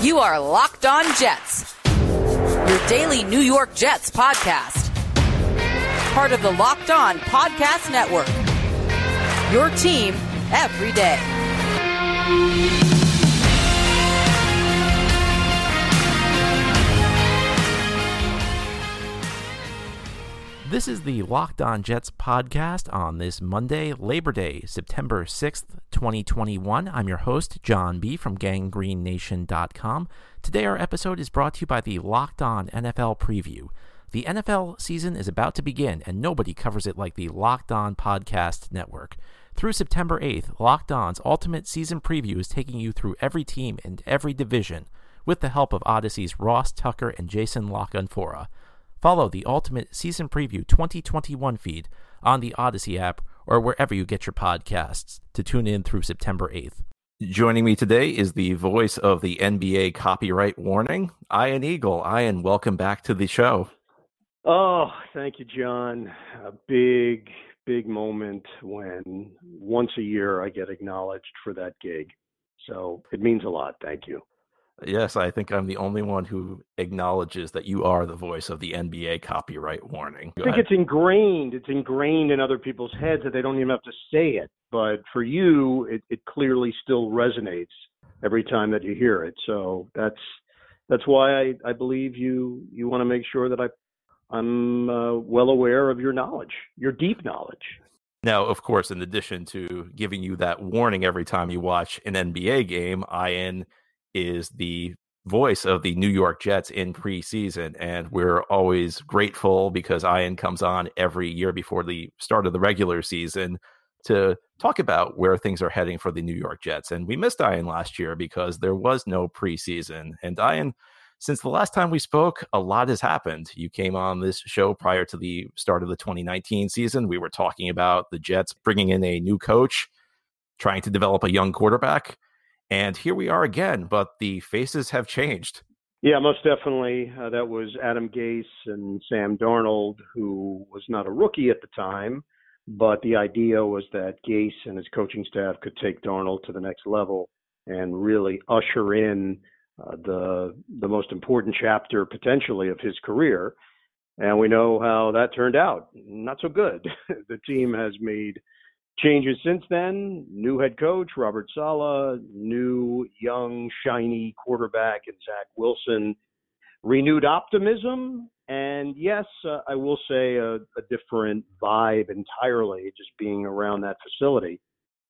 You are Locked On Jets, your daily New York Jets podcast. Part of the Locked On Podcast Network. Your team every day. This is the Locked On Jets podcast on this Monday, Labor Day, September 6th, 2021. I'm your host, John B. from ganggreennation.com. Today, our episode is brought to you by the Locked On NFL Preview. The NFL season is about to begin, and nobody covers it like the Locked On Podcast Network. Through September 8th, Locked On's Ultimate Season Preview is taking you through every team and every division with the help of Odyssey's Ross Tucker and Jason La Canfora. Follow the Ultimate Season Preview 2021 feed on the Odyssey app or wherever you get your podcasts to tune in through September 8th. Joining me today is the voice of the NBA copyright warning, Ian Eagle. Ian, welcome back to the show. Oh, thank you, John. A big, big moment when once a year I get acknowledged for that gig. So it means a lot. Thank you. Yes, I think I'm the only one who acknowledges that you are the voice of the NBA copyright warning. I think it's ingrained. It's ingrained in other people's heads that they don't even have to say it. But for you, it, it clearly still resonates every time that you hear it. So that's that's why I, I believe you you want to make sure that I I'm uh, well aware of your knowledge, your deep knowledge. Now, of course, in addition to giving you that warning every time you watch an NBA game, Ian is the voice of the New York Jets in preseason. And we're always grateful because Ian comes on every year before the start of the regular season to talk about where things are heading for the New York Jets. And we missed Ian last year because there was no preseason. And Ian, since the last time we spoke, a lot has happened. You came on this show prior to the start of the 2019 season. We were talking about the Jets bringing in a new coach, trying to develop a young quarterback. And here we are again, but the faces have changed. Yeah, most definitely. Uh, that was Adam Gase and Sam Darnold, who was not a rookie at the time, but the idea was that Gase and his coaching staff could take Darnold to the next level and really usher in uh, the the most important chapter potentially of his career. And we know how that turned out. Not so good. the team has made changes since then. New head coach Robert Saleh, new young shiny quarterback in Zach Wilson, renewed optimism, and yes, uh, I will say a, a different vibe entirely just being around that facility.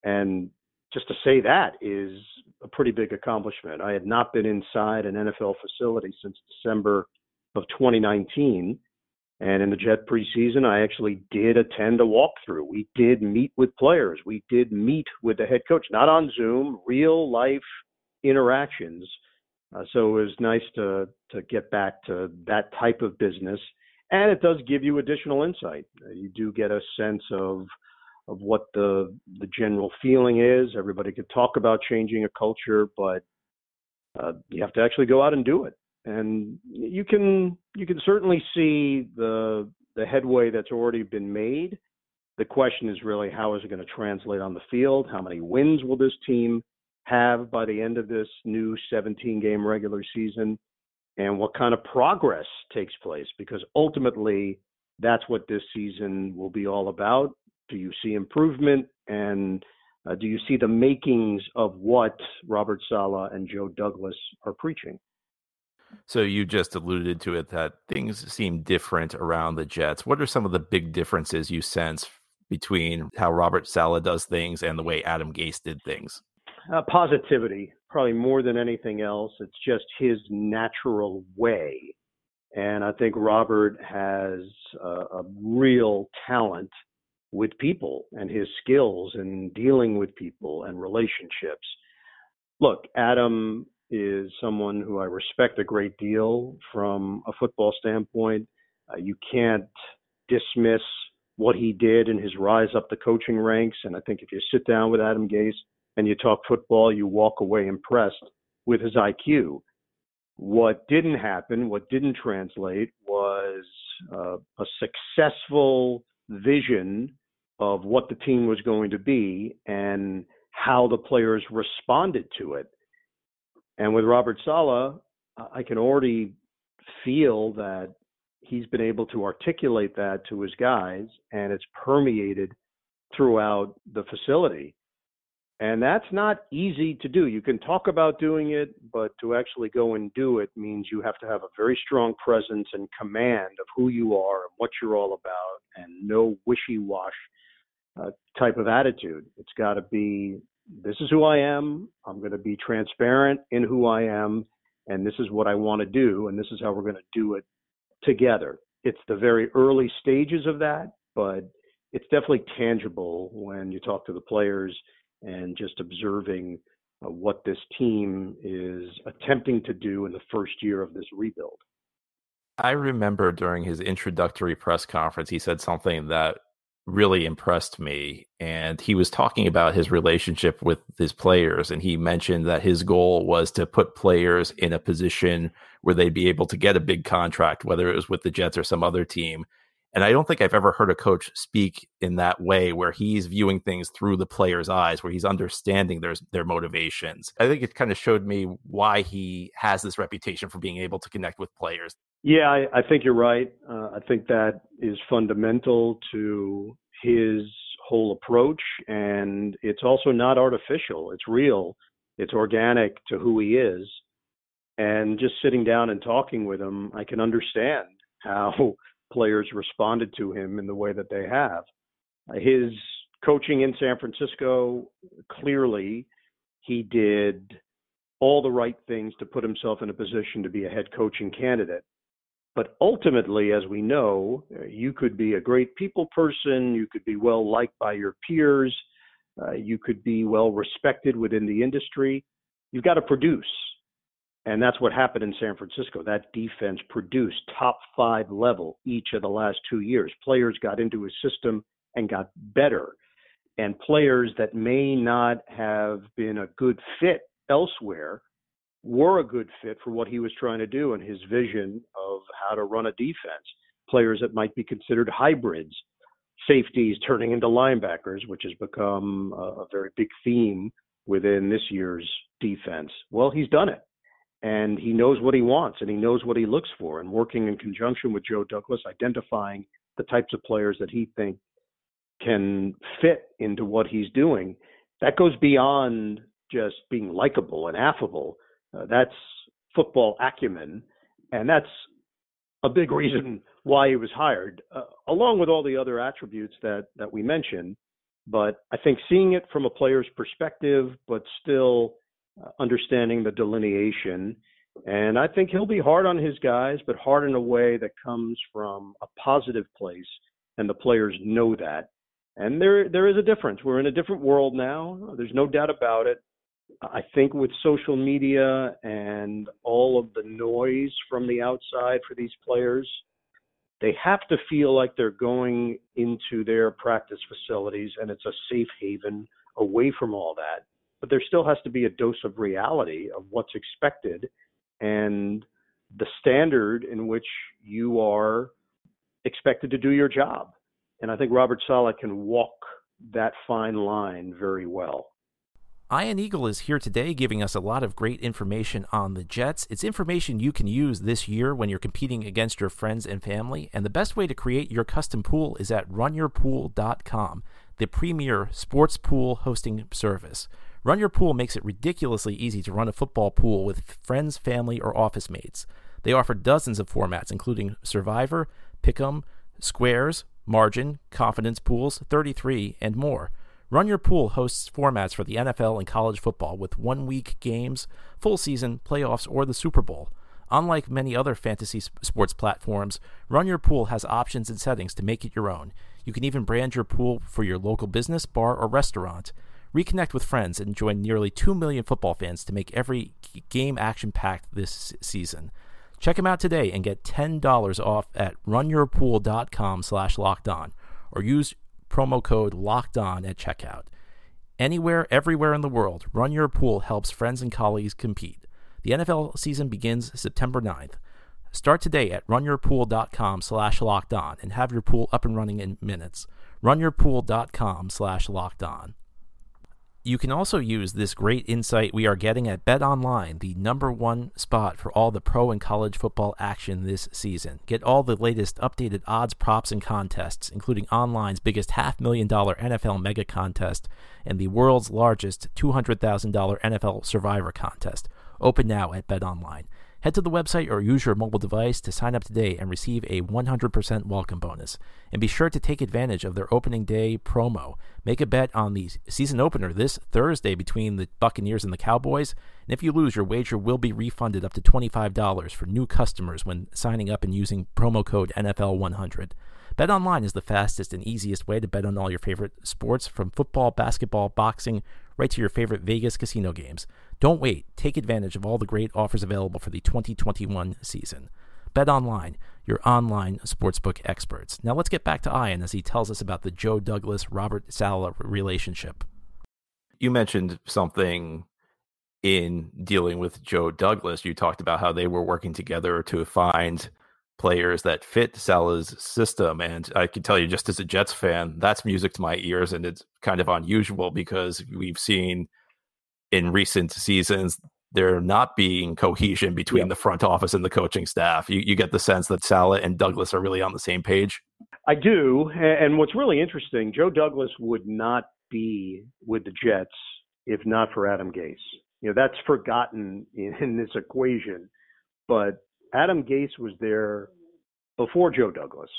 And just to say that is a pretty big accomplishment. I had not been inside an NFL facility since December of 2019. And in the Jet preseason, I actually did attend a walkthrough. We did meet with players. We did meet with the head coach, not on Zoom, real life interactions. Uh, so it was nice to to get back to that type of business, and it does give you additional insight. Uh, you do get a sense of of what the the general feeling is. Everybody could talk about changing a culture, but uh, you have to actually go out and do it and you can you can certainly see the the headway that's already been made. The question is really how is it going to translate on the field? How many wins will this team have by the end of this new 17 game regular season? And what kind of progress takes place? Because ultimately, that's what this season will be all about. Do you see improvement? And uh, do you see the makings of what Robert Saleh and Joe Douglas are preaching? So you just alluded to it that things seem different around the Jets. What are some of the big differences you sense between how Robert Saleh does things and the way Adam Gase did things? Uh, positivity, probably more than anything else. It's just his natural way. And I think Robert has a, a real talent with people and his skills in dealing with people and relationships. Look, Adam is someone who I respect a great deal from a football standpoint. Uh, you can't dismiss what he did in his rise up the coaching ranks. And I think if you sit down with Adam Gase and you talk football, you walk away impressed with his IQ. What didn't happen, what didn't translate, was uh, a successful vision of what the team was going to be and how the players responded to it And with Robert Saleh, I can already feel that he's been able to articulate that to his guys, and it's permeated throughout the facility. And that's not easy to do. You can talk about doing it, but to actually go and do it means you have to have a very strong presence and command of who you are and what you're all about, and no wishy wash uh, type of attitude. It's got to be this is who I am. I'm going to be transparent in who I am, and this is what I want to do, and this is how we're going to do it together. It's the very early stages of that, but it's definitely tangible when you talk to the players and just observing uh, what this team is attempting to do in the first year of this rebuild. I remember during his introductory press conference, he said something that really impressed me. And he was talking about his relationship with his players. And he mentioned that his goal was to put players in a position where they'd be able to get a big contract, whether it was with the Jets or some other team. And I don't think I've ever heard a coach speak in that way where he's viewing things through the player's eyes, where he's understanding their, their motivations. I think it kind of showed me why he has this reputation for being able to connect with players. Yeah, I, I think you're right. Uh, I think that is fundamental to his whole approach, and it's also not artificial. It's real. It's organic to who he is. And just sitting down and talking with him, I can understand how players responded to him in the way that they have. His coaching in San Francisco, clearly, he did all the right things to put himself in a position to be a head coaching candidate. But ultimately, as we know, you could be a great people person, you could be well liked by your peers, uh, you could be well respected within the industry. You've got to produce. And that's what happened in San Francisco. That defense produced top five level each of the last two years. Players got into his system and got better. And players that may not have been a good fit elsewhere were a good fit for what he was trying to do and his vision of how to run a defense. Players that might be considered hybrids, safeties turning into linebackers, which has become a, a very big theme within this year's defense. Well, he's done it and he knows what he wants and he knows what he looks for. And working in conjunction with Joe Douglas identifying the types of players that he thinks can fit into what he's doing that goes beyond just being likable and affable. Uh, that's football acumen. And that's a big reason why he was hired uh, along with all the other attributes that that we mentioned. But I think seeing it from a player's perspective but still Uh, understanding the delineation. And I think he'll be hard on his guys, but hard in a way that comes from a positive place, and the players know that. And there there is a difference. We're in a different world now. There's no doubt about it. I think with social media and all of the noise from the outside for these players, they have to feel like they're going into their practice facilities and it's a safe haven away from all that but there still has to be a dose of reality of what's expected and the standard in which you are expected to do your job. And I think Robert Saleh can walk that fine line very well. Ian Eagle is here today giving us a lot of great information on the Jets. It's information you can use this year when you're competing against your friends and family. And the best way to create your custom pool is at runyourpool.com, the premier sports pool hosting service. Run Your Pool makes it ridiculously easy to run a football pool with friends, family, or office mates. They offer dozens of formats, including Survivor, Pick'em, Squares, Margin, Confidence Pools, 33, and more. Run Your Pool hosts formats for the NFL and college football with one week games, full season, playoffs, or the Super Bowl. Unlike many other fantasy sports platforms, Run Your Pool has options and settings to make it your own. You can even brand your pool for your local business, bar, or restaurant. Reconnect with friends and join nearly 2 million football fans to make every game action packed this season. Check them out today and get $10 off at runyourpool.com slash locked on or use promo code locked on at checkout. Anywhere, everywhere in the world, Run Your Pool helps friends and colleagues compete. The NFL season begins September 9th. Start today at runyourpool.com slash locked on and have your pool up and running in minutes. runyourpool.com slash locked on. You can also use this great insight we are getting at Bet Online, the number one spot for all the pro and college football action this season. Get all the latest updated odds, props, and contests, including online's biggest half million dollar NFL mega contest and the world's largest $200,000 NFL survivor contest. Open now at Bet Online. Head to the website or use your mobile device to sign up today and receive a 100% welcome bonus. And be sure to take advantage of their opening day promo. Make a bet on the season opener this Thursday between the Buccaneers and the Cowboys. And if you lose, your wager will be refunded up to $25 for new customers when signing up and using promo code NFL100. Bet online is the fastest and easiest way to bet on all your favorite sports from football, basketball, boxing, right to your favorite Vegas casino games. Don't wait. Take advantage of all the great offers available for the 2021 season. Bet online, your online sportsbook experts. Now let's get back to Ian as he tells us about the Joe Douglas Robert Saleh relationship. You mentioned something in dealing with Joe Douglas. You talked about how they were working together to find players that fit Saleh's system. And I can tell you, just as a Jets fan, that's music to my ears. And it's kind of unusual because we've seen in recent seasons there not being cohesion between yeah. the front office and the coaching staff. You, you get the sense that Salah and Douglas are really on the same page. I do. And what's really interesting, Joe Douglas would not be with the Jets if not for Adam Gase. You know, that's forgotten in, in this equation. But Adam Gase was there before Joe Douglas.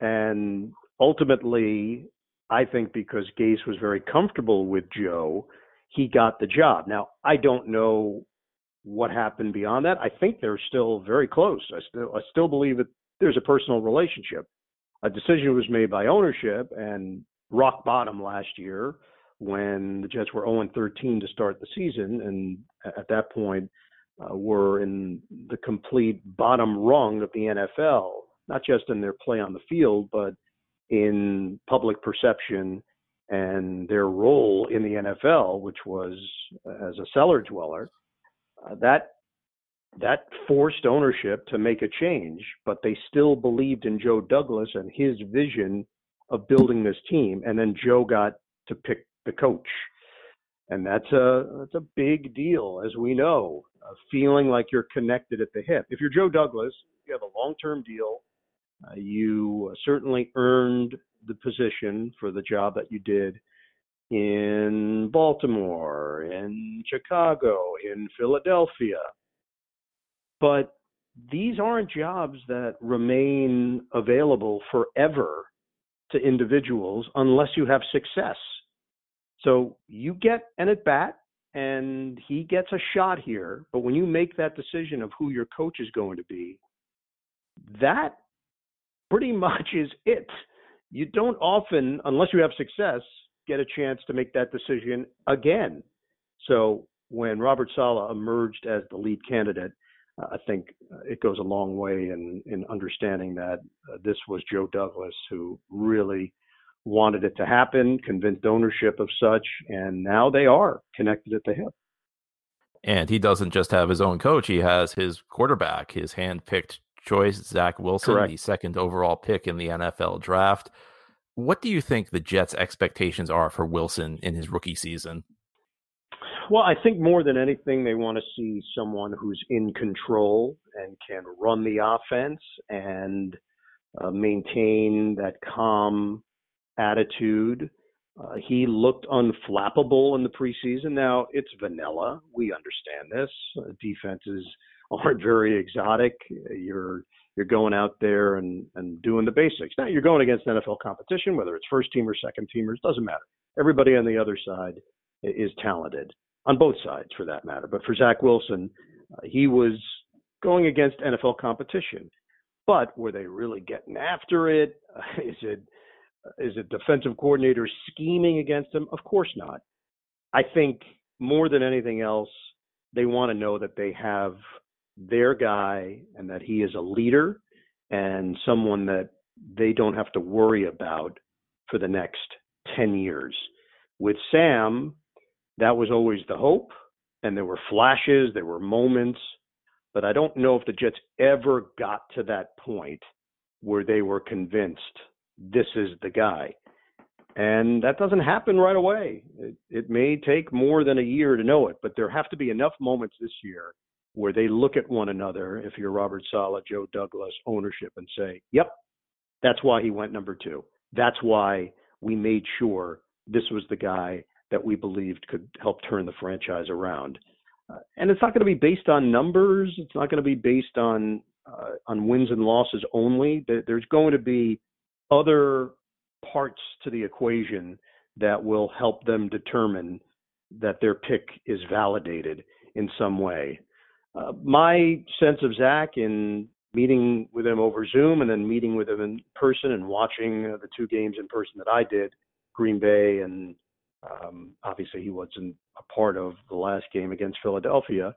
And ultimately, I think because Gase was very comfortable with Joe, he got the job. Now, I don't know what happened beyond that. I think they're still very close. I still I still believe that there's a personal relationship. A decision was made by ownership and rock bottom last year when the Jets were 0 13 to start the season, and at that point uh, were in the complete bottom rung of the NFL, not just in their play on the field, but in public perception and their role in the NFL, which was as a cellar dweller, uh, that that forced ownership to make a change, but they still believed in Joe Douglas and his vision of building this team. And then Joe got to pick the coach, and that's a that's a big deal, as we know. Uh, feeling like you're connected at the hip. If you're Joe Douglas, you have a long-term deal. Uh, you certainly earned the position for the job that you did in Baltimore, in Chicago, in Philadelphia. But these aren't jobs that remain available forever to individuals unless you have success. So you get an at bat and he gets a shot here. But when you make that decision of who your coach is going to be, that pretty much is it you don't often, unless you have success, get a chance to make that decision again. So when Robert Saleh emerged as the lead candidate, uh, I think uh, it goes a long way in, in understanding that uh, this was Joe Douglas who really wanted it to happen, convinced ownership of such, and now they are connected at the hip. And he doesn't just have his own coach, he has his quarterback, his hand picked choice, Zach Wilson, Correct. the second overall pick in the NFL draft. What do you think the Jets' expectations are for Wilson in his rookie season? Well, I think more than anything, they want to see someone who's in control and can run the offense and uh, maintain that calm attitude. Uh, he looked unflappable in the preseason. Now, it's vanilla. We understand this. Uh, defenses aren't very exotic. You're you're going out there and, and doing the basics. Now you're going against NFL competition, whether it's first team or second teamers, doesn't matter. Everybody on the other side is talented on both sides for that matter. But for Zach Wilson, uh, he was going against NFL competition. But were they really getting after it? Is it is a defensive coordinator scheming against him? Of course not. I think more than anything else, they want to know that they have their guy and that he is a leader and someone that they don't have to worry about for the next 10 years. With Sam, that was always the hope, and there were flashes, there were moments, but I don't know if the Jets ever got to that point where they were convinced this is the guy. And that doesn't happen right away. It, it may take more than a year to know it, but there have to be enough moments this year where they look at one another, if you're Robert Saleh, Joe Douglas, ownership, and say, yep, that's why he went number two. That's why we made sure this was the guy that we believed could help turn the franchise around. Uh, and it's not going to be based on numbers. It's not going to be based on uh, on wins and losses only. There's going to be other parts to the equation that will help them determine that their pick is validated in some way. Uh, my sense of Zach in meeting with him over Zoom and then meeting with him in person and watching uh, the two games in person that I did, Green Bay and um, obviously he wasn't a part of the last game against Philadelphia,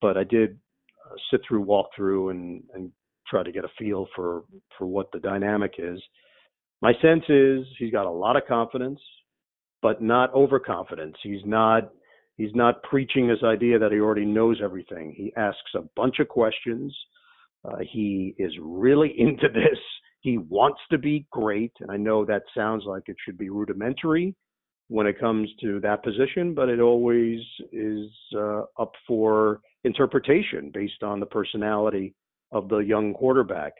but I did uh, sit through, walk through, and and try to get a feel for for what the dynamic is. My sense is he's got a lot of confidence, but not overconfidence. He's not he's not preaching this idea that he already knows everything. He asks a bunch of questions. Uh, he is really into this. He wants to be great, and I know that sounds like it should be rudimentary when it comes to that position, but it always is uh, up for interpretation based on the personality of the young quarterback.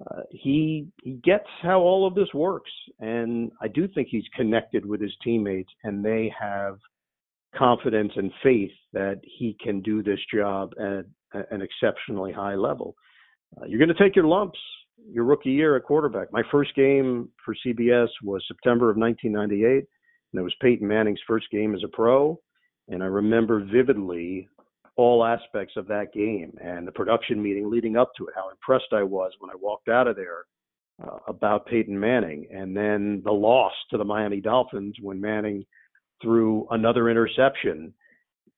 Uh, he he gets how all of this works, and I do think he's connected with his teammates, and they have confidence and faith that he can do this job at, an exceptionally high level. Uh, you're going to take your lumps your rookie year at quarterback. My first game for CBS was September of 1998, and it was Peyton Manning's first game as a pro. And I remember vividly all aspects of that game and the production meeting leading up to it, how impressed I was when I walked out of there uh, about Peyton Manning, and then the loss to the Miami Dolphins when Manning threw another interception,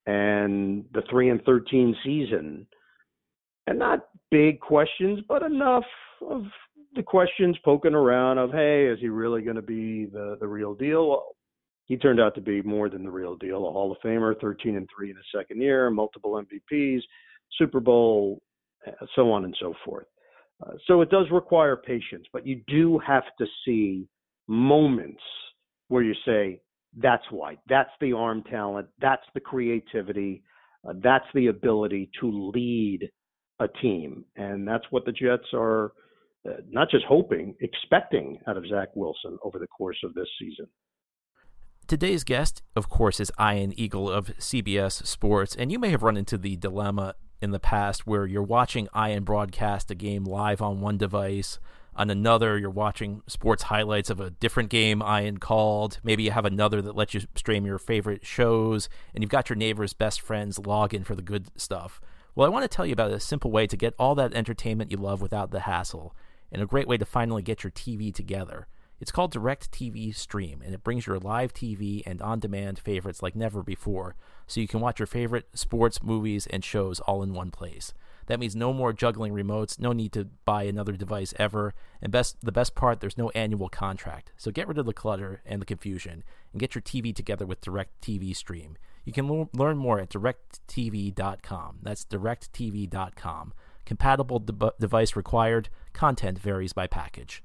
and the three and thirteen season, and not big questions, but enough of the questions poking around of, hey, is he really going to be the the real deal? He turned out to be more than the real deal. A Hall of Famer, 13 and three in his second year, multiple MVPs, Super Bowl, uh, so on and so forth. Uh, so it does require patience, but you do have to see moments where you say, that's why. That's the arm talent. That's the creativity. Uh, that's the ability to lead a team. And that's what the Jets are uh, not just hoping, expecting out of Zach Wilson over the course of this season. Today's guest, of course, is Ian Eagle of CBS Sports, and you may have run into the dilemma in the past where you're watching Ian broadcast a game live on one device, on another you're watching sports highlights of a different game Ian called. Maybe you have another that lets you stream your favorite shows, and you've got your neighbor's best friends login for the good stuff. Well, I want to tell you about a simple way to get all that entertainment you love without the hassle, and a great way to finally get your TV together. It's called Direct TV Stream, and it brings your live TV and on demand favorites like never before, so you can watch your favorite sports, movies, and shows all in one place. That means no more juggling remotes, no need to buy another device ever, and best the best part, there's no annual contract. So get rid of the clutter and the confusion, and get your TV together with Direct TV Stream. You can l- learn more at directv.com. That's directv.com. Compatible de- device required. Content varies by package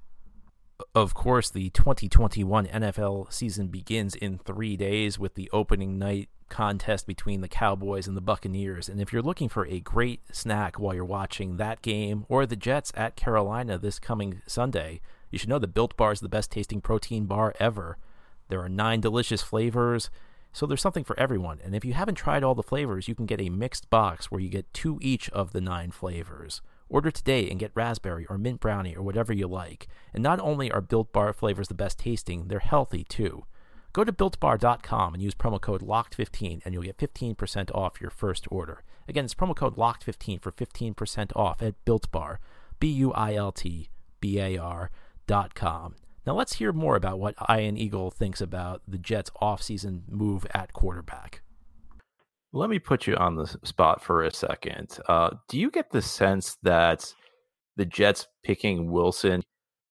of course, the 2021 NFL season begins in three days with the opening night contest between the Cowboys and the Buccaneers. And if you're looking for a great snack while you're watching that game or the Jets at Carolina this coming Sunday, you should know that Built Bar is the best tasting protein bar ever. There are nine delicious flavors, so there's something for everyone. And if you haven't tried all the flavors, you can get a mixed box where you get two each of the nine flavors. Order today and get raspberry or mint brownie or whatever you like. And not only are Built Bar flavors the best tasting, they're healthy too. Go to builtbar.com and use promo code LOCKED15 and you'll get 15% off your first order. Again, it's promo code LOCKED15 for 15% off at Built Bar, B U I L T B A R.com. Now let's hear more about what Ian Eagle thinks about the Jets' offseason move at quarterback. Let me put you on the spot for a second. Uh, do you get the sense that the Jets picking Wilson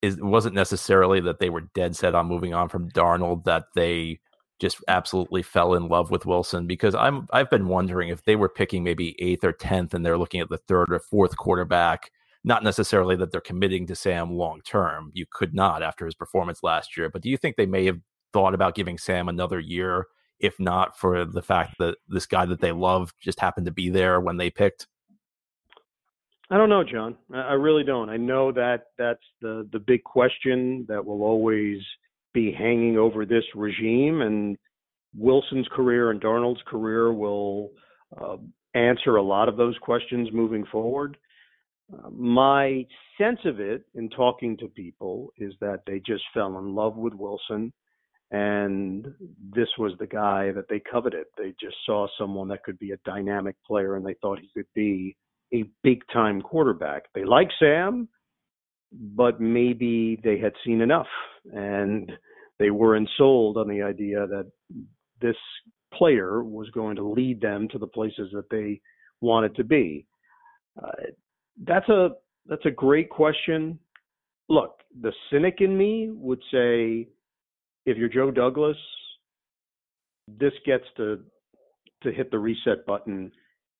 is wasn't necessarily that they were dead set on moving on from Darnold, that they just absolutely fell in love with Wilson? Because I'm I've been wondering if they were picking maybe eighth or tenth, and they're looking at the third or fourth quarterback. Not necessarily that they're committing to Sam long term. You could not after his performance last year, but do you think they may have thought about giving Sam another year, if not for the fact that this guy that they love just happened to be there when they picked? I don't know, John. I really don't. I know that that's the the big question that will always be hanging over this regime, and Wilson's career and Darnold's career will uh, answer a lot of those questions moving forward. Uh, my sense of it in talking to people is that they just fell in love with Wilson and this was the guy that they coveted. They just saw someone that could be a dynamic player and they thought he could be a big time quarterback. They like Sam, but maybe they had seen enough and they weren't sold on the idea that this player was going to lead them to the places that they wanted to be. Uh, that's a that's a great question. Look, the cynic in me would say, if you're Joe Douglas, this gets to to hit the reset button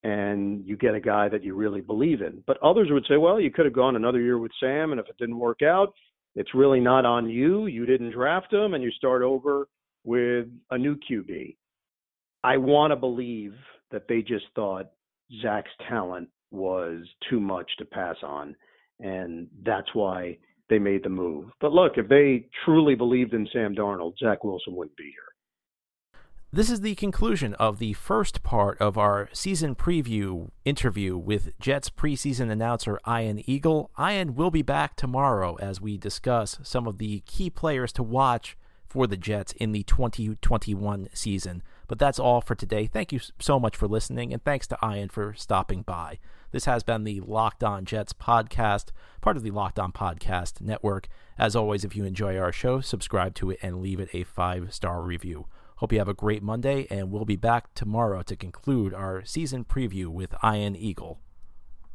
and you get a guy that you really believe in. But others would say, well, you could have gone another year with Sam, and if it didn't work out, it's really not on you. You didn't draft him, and you start over with a new QB. I want to believe that they just thought Zach's talent was too much to pass on, and that's why they made the move. But look, if they truly believed in Sam Darnold, Zach Wilson wouldn't be here. This is the conclusion of the first part of our season preview interview with Jets preseason announcer Ian Eagle. Ian will be back tomorrow as we discuss some of the key players to watch for the Jets in the 2021 season. But that's all for today. Thank you so much for listening, and thanks to Ian for stopping by. This has been the Locked On Jets podcast, part of the Locked On Podcast Network. As always, if you enjoy our show, subscribe to it and leave it a five star review. Hope you have a great Monday, and we'll be back tomorrow to conclude our season preview with Ian Eagle.